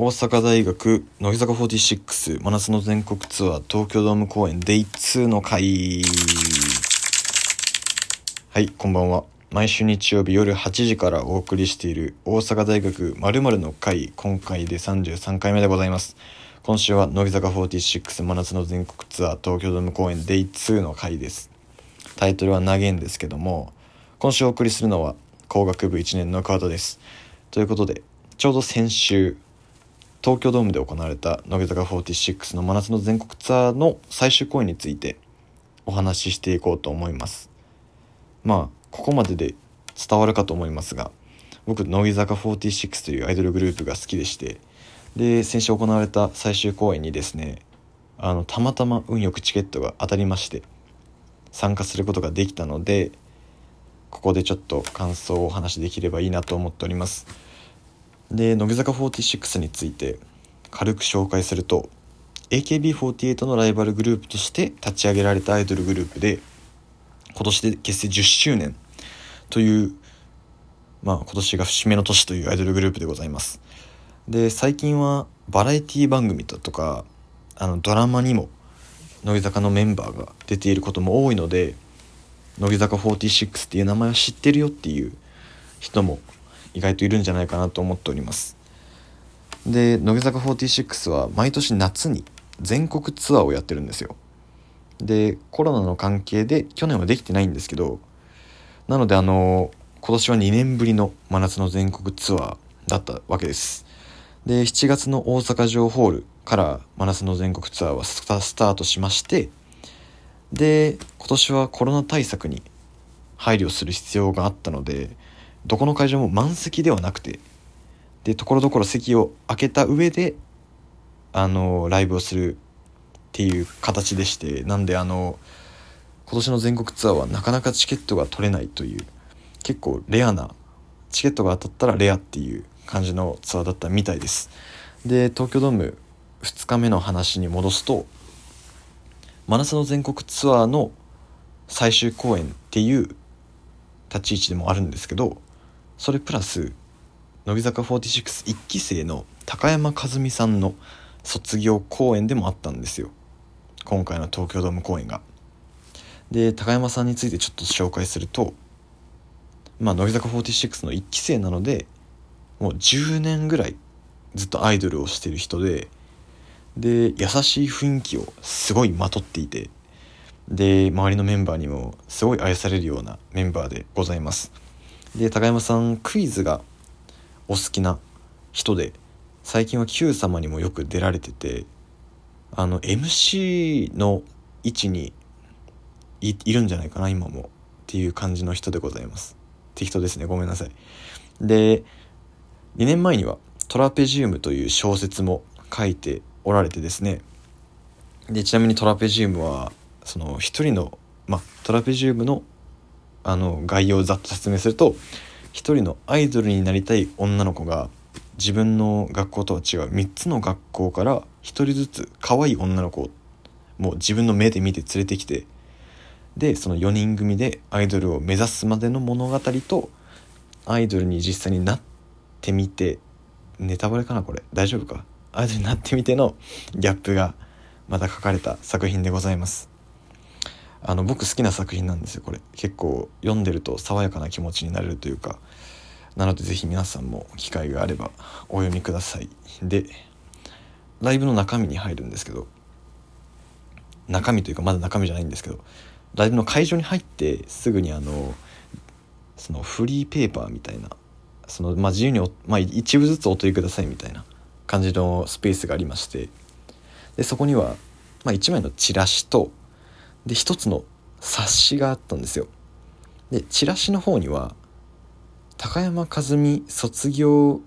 大阪大学乃木坂46真夏の全国ツアー東京ドーム公演 Day2 の回。はいこんばんは。毎週日曜日夜8時からお送りしている大阪大学〇〇の会今回で33回目でございます。今週は乃木坂46真夏の全国ツアー東京ドーム公演 Day2 の回です。タイトルは長いんですけども今週お送りするのは工学部1年の川田です。ということでちょうど先週東京ドームで行われた乃木坂46の真夏の全国ツアーの最終公演についてお話ししていこうと思います。まあここまでで伝わるかと思いますが僕乃木坂46というアイドルグループが好きでしてで先週行われた最終公演にですねあのたまたま運よくチケットが当たりまして参加することができたのでここでちょっと感想をお話しできればいいなと思っております。で乃木坂46について軽く紹介すると AKB48 のライバルグループとして立ち上げられたアイドルグループで今年で結成10周年というまあ今年が節目の年というアイドルグループでございます。で最近はバラエティ番組だとかあのドラマにも乃木坂のメンバーが出ていることも多いので乃木坂46っていう名前を知ってるよっていう人も意外といるんじゃないかなと思っております。で乃木坂46は毎年夏に全国ツアーをやってるんですよ。でコロナの関係で去年はできてないんですけどなのであの今年は2年ぶりの真夏の全国ツアーだったわけです。で7月の大阪城ホールから真夏の全国ツアーはスタートしましてで今年はコロナ対策に配慮する必要があったのでどこの会場も満席ではなくてでところどころ席を空けた上であのライブをするっていう形でしてなんであの今年の全国ツアーはなかなかチケットが取れないという結構レアなチケットが当たったらレアっていう感じのツアーだったみたいです。で東京ドーム2日目の話に戻すと真夏の全国ツアーの最終公演っていう立ち位置でもあるんですけどそれプラス乃木坂461期生の高山和美さんの卒業公演でもあったんですよ今回の東京ドーム公演が。で高山さんについてちょっと紹介するとまあ乃木坂46の1期生なのでもう10年ぐらいずっとアイドルをしてる人でで優しい雰囲気をすごいまとっていてで周りのメンバーにもすごい愛されるようなメンバーでございますで高山さんクイズがお好きな人で最近は「Q 様」にもよく出られててあの MC の位置にいるんじゃないかな今もっていう感じの人でございます。適当ですね。ごめんなさい。で2年前には「トラペジウム」という小説も書いておられてですね。でちなみにトラペジウムはその一人の、まあ、トラペジウムのあの概要をざっと説明すると一人のアイドルになりたい女の子が自分の学校とは違う。3つの学校から1人ずつ可愛い女の子をもう自分の目で見て連れてきてでその4人組でアイドルを目指すまでの物語とアイドルに実際になってみてネタバレかなこれ。大丈夫か？アイドルになってみてのギャップがまた書かれた作品でございます。あの僕好きな作品なんですよこれ。結構読んでると爽やかな気持ちになれるというか。なので是非皆さんも機会があればお読みください。でライブの中身に入るんですけど。中身というかまだ中身じゃないんですけど。ライブの会場に入ってすぐにあのそのフリーペーパーみたいな。その、まあ、自由に、まあ、一部ずつお取りくださいみたいな。感じのスペースがありまして。でそこには、まあ、1枚のチラシとで一つの冊子があったんですよ。でチラシの方には高山和美卒業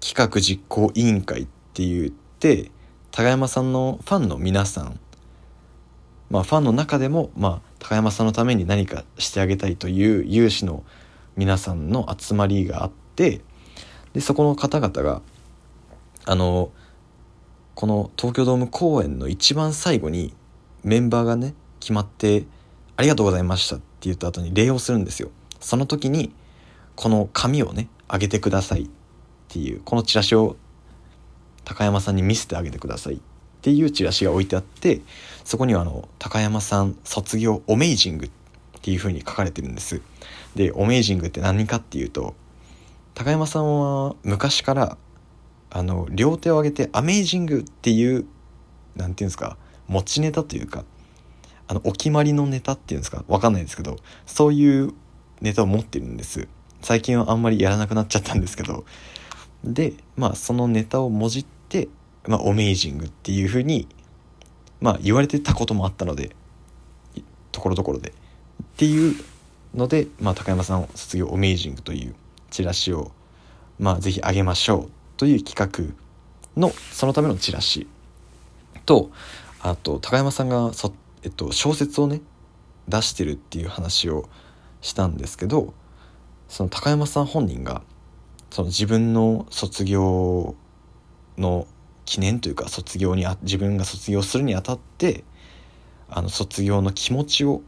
企画実行委員会って言って高山さんのファンの皆さんまあファンの中でも、まあ、高山さんのために何かしてあげたいという有志の皆さんの集まりがあってでそこの方々があのこの東京ドーム公演の一番最後にメンバーがね決まって「ありがとうございました」って言った後に礼をするんですよ。その時にこの紙をねあげてくださいっていうこのチラシを高山さんに見せてあげてくださいっていうチラシが置いてあってそこにはあの高山さん卒業オメイジングっていう風に書かれてるんです。でオメイジングって何かっていうと高山さんは昔からあの両手を上げてアメイジングっていう何て言うんですか持ちネタというかあのお決まりのネタっていうんですかわかんないですけどそういうネタを持ってるんです。最近はあんまりやらなくなっちゃったんですけど。でまあそのネタをもじって、まあ、オメイジングっていうふうにまあ言われてたこともあったのでところどころで。っていうので、まあ、高山さん卒業オメイジングというチラシをまあぜひあげましょうという企画のそのためのチラシとあと高山さんがそ、えっと、小説をね出してるっていう話をしたんですけどその高山さん本人がその自分の卒業の記念というか卒業にあ自分が卒業するにあたってあの卒業の気持ちを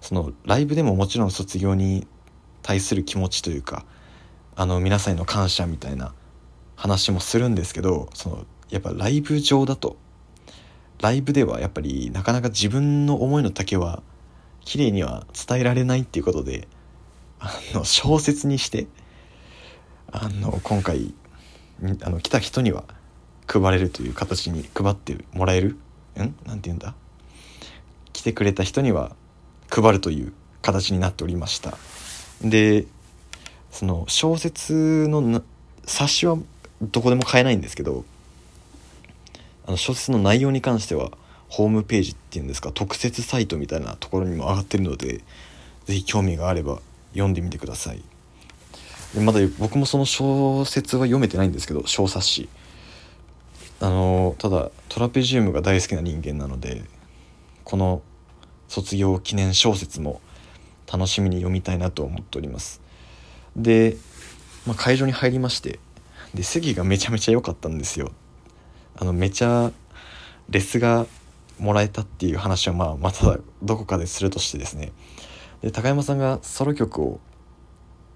そのライブでももちろん卒業に対する気持ちというかあの皆さんへの感謝みたいな話もするんですけどそのやっぱライブ上だとライブではやっぱりなかなか自分の思いの丈は綺麗には伝えられないっていうことであの小説にしてあの今回あの来た人には配れるという形に配ってもらえるん？なんて言うんだ？来てくれた人には配るという形になっておりました。でその小説の冊子はどこでも買えないんですけどあの小説の内容に関してはホームページっていうんですか特設サイトみたいなところにも上がってるので是非興味があれば読んでみてください。でまだ僕もその小説は読めてないんですけど小冊子。あのただトラペジウムが大好きな人間なのでこの卒業記念小説も楽しみに読みたいなと思っております。で、まあ、会場に入りましてで席がめちゃめちゃ良かったんですよ。あのめちゃレスがもらえたっていう話はまあまたどこかでするとしてですね。で高山さんがソロ曲を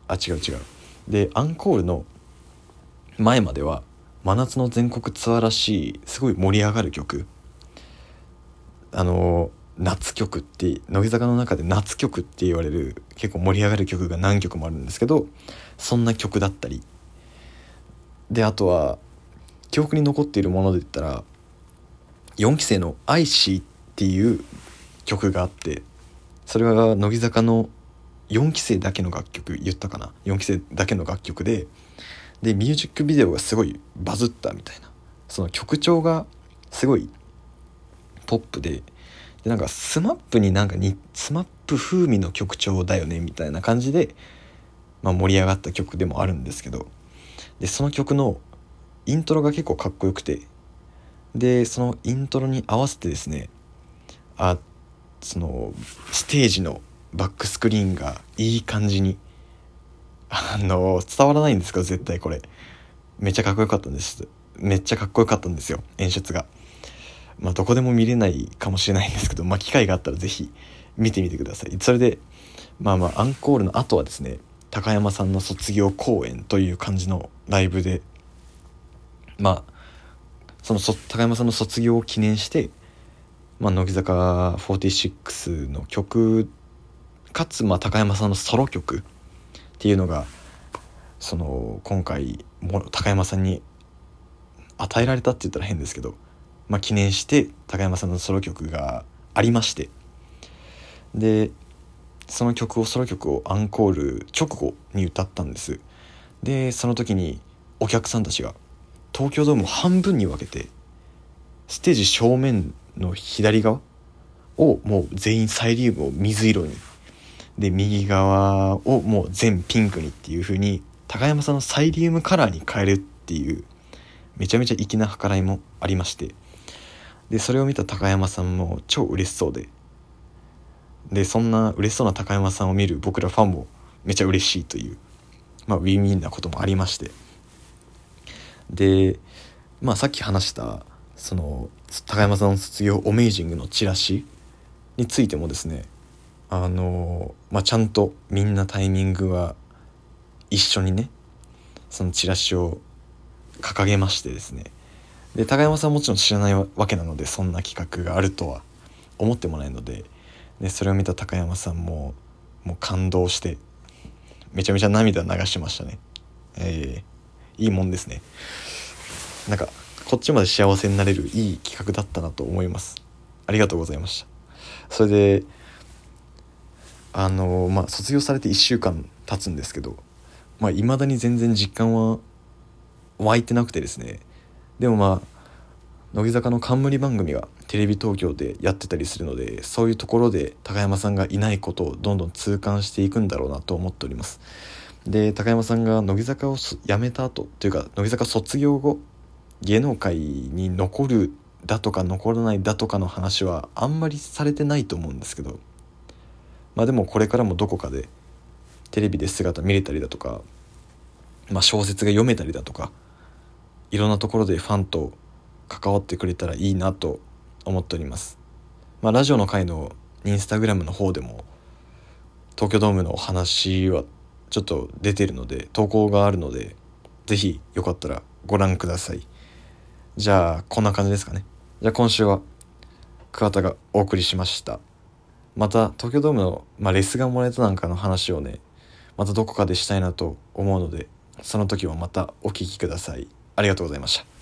あ違う違う。でアンコールの前までは真夏の全国ツアーらしいすごい盛り上がる曲。あの夏曲って乃木坂の中で夏曲って言われる結構盛り上がる曲が何曲もあるんですけどそんな曲だったり。であとは記憶に残っているもので言ったら4期生の「アイシー」っていう曲があってそれは乃木坂の4期生だけの楽曲言ったかな？4期生だけの楽曲ででミュージックビデオがすごいバズったみたいな。その曲調がすごいポップででなんか SMAP になんかに SMAP 風味の曲調だよねみたいな感じで、まあ、盛り上がった曲でもあるんですけどでその曲のイントロが結構かっこよくて。でそのイントロに合わせてですねあそのステージのバックスクリーンがいい感じにあの伝わらないんですけど絶対これ。めっちゃかっこよかったんです。めっちゃかっこよかったんですよ。演出が。まあどこでも見れないかもしれないんですけどまあ機会があったら是非見てみてください。それでまあまあアンコールの後はですね高山さんの卒業公演という感じのライブでまあその高山さんの卒業を記念して、まあ、乃木坂46の曲かつ、まあ、高山さんのソロ曲っていうのがその今回高山さんに与えられたって言ったら変ですけど、まあ、記念して高山さんのソロ曲がありましてでその曲をソロ曲をアンコール直後に歌ったんです。でその時にお客さんたちが東京ドームを半分に分けてステージ正面の左側をもう全員サイリウムを水色に。で右側をもう全ピンクにっていう風に高山さんのサイリウムカラーに変えるっていうめちゃめちゃ粋な計らいもありまして。でそれを見た高山さんも超嬉しそうで。でそんな嬉しそうな高山さんを見る僕らファンもめちゃ嬉しいというまあウィンウィンなこともありまして。でまあさっき話したその高山さんの卒業オメイジングのチラシについてもですねあのまあちゃんとみんなタイミングは一緒にねそのチラシを掲げましてですね。で高山さんもちろん知らないわけなのでそんな企画があるとは思ってもないのででそれを見た高山さんももう感動してめちゃめちゃ涙流しましたね。えー、いいもんですね。なんかこっちまで幸せになれるいい企画だったなと思います。ありがとうございました。それであのまあ卒業されて1週間経つんですけどまあ未だに全然実感は湧いてなくてですね。でもまあ乃木坂の冠番組がテレビ東京でやってたりするのでそういうところで高山さんがいないことをどんどん痛感していくんだろうなと思っております。で高山さんが乃木坂を辞めた後というか乃木坂卒業後芸能界に残るだとか残らないだとかの話はあんまりされてないと思うんですけどまあでもこれからもどこかでテレビで姿見れたりだとか、まあ、小説が読めたりだとかいろんなところでファンと関わってくれたらいいなと思っております。まあ、ラジオの回のインスタグラムの方でも東京ドームのお話はちょっと出てるので投稿があるので是非よかったらご覧ください。じゃあこんな感じですかね。じゃあ今週は桑田がお送りしました。また東京ドームの、まあ、レスがもらえたなんかの話をねまたどこかでしたいなと思うのでその時はまたお聴きください。ありがとうございました。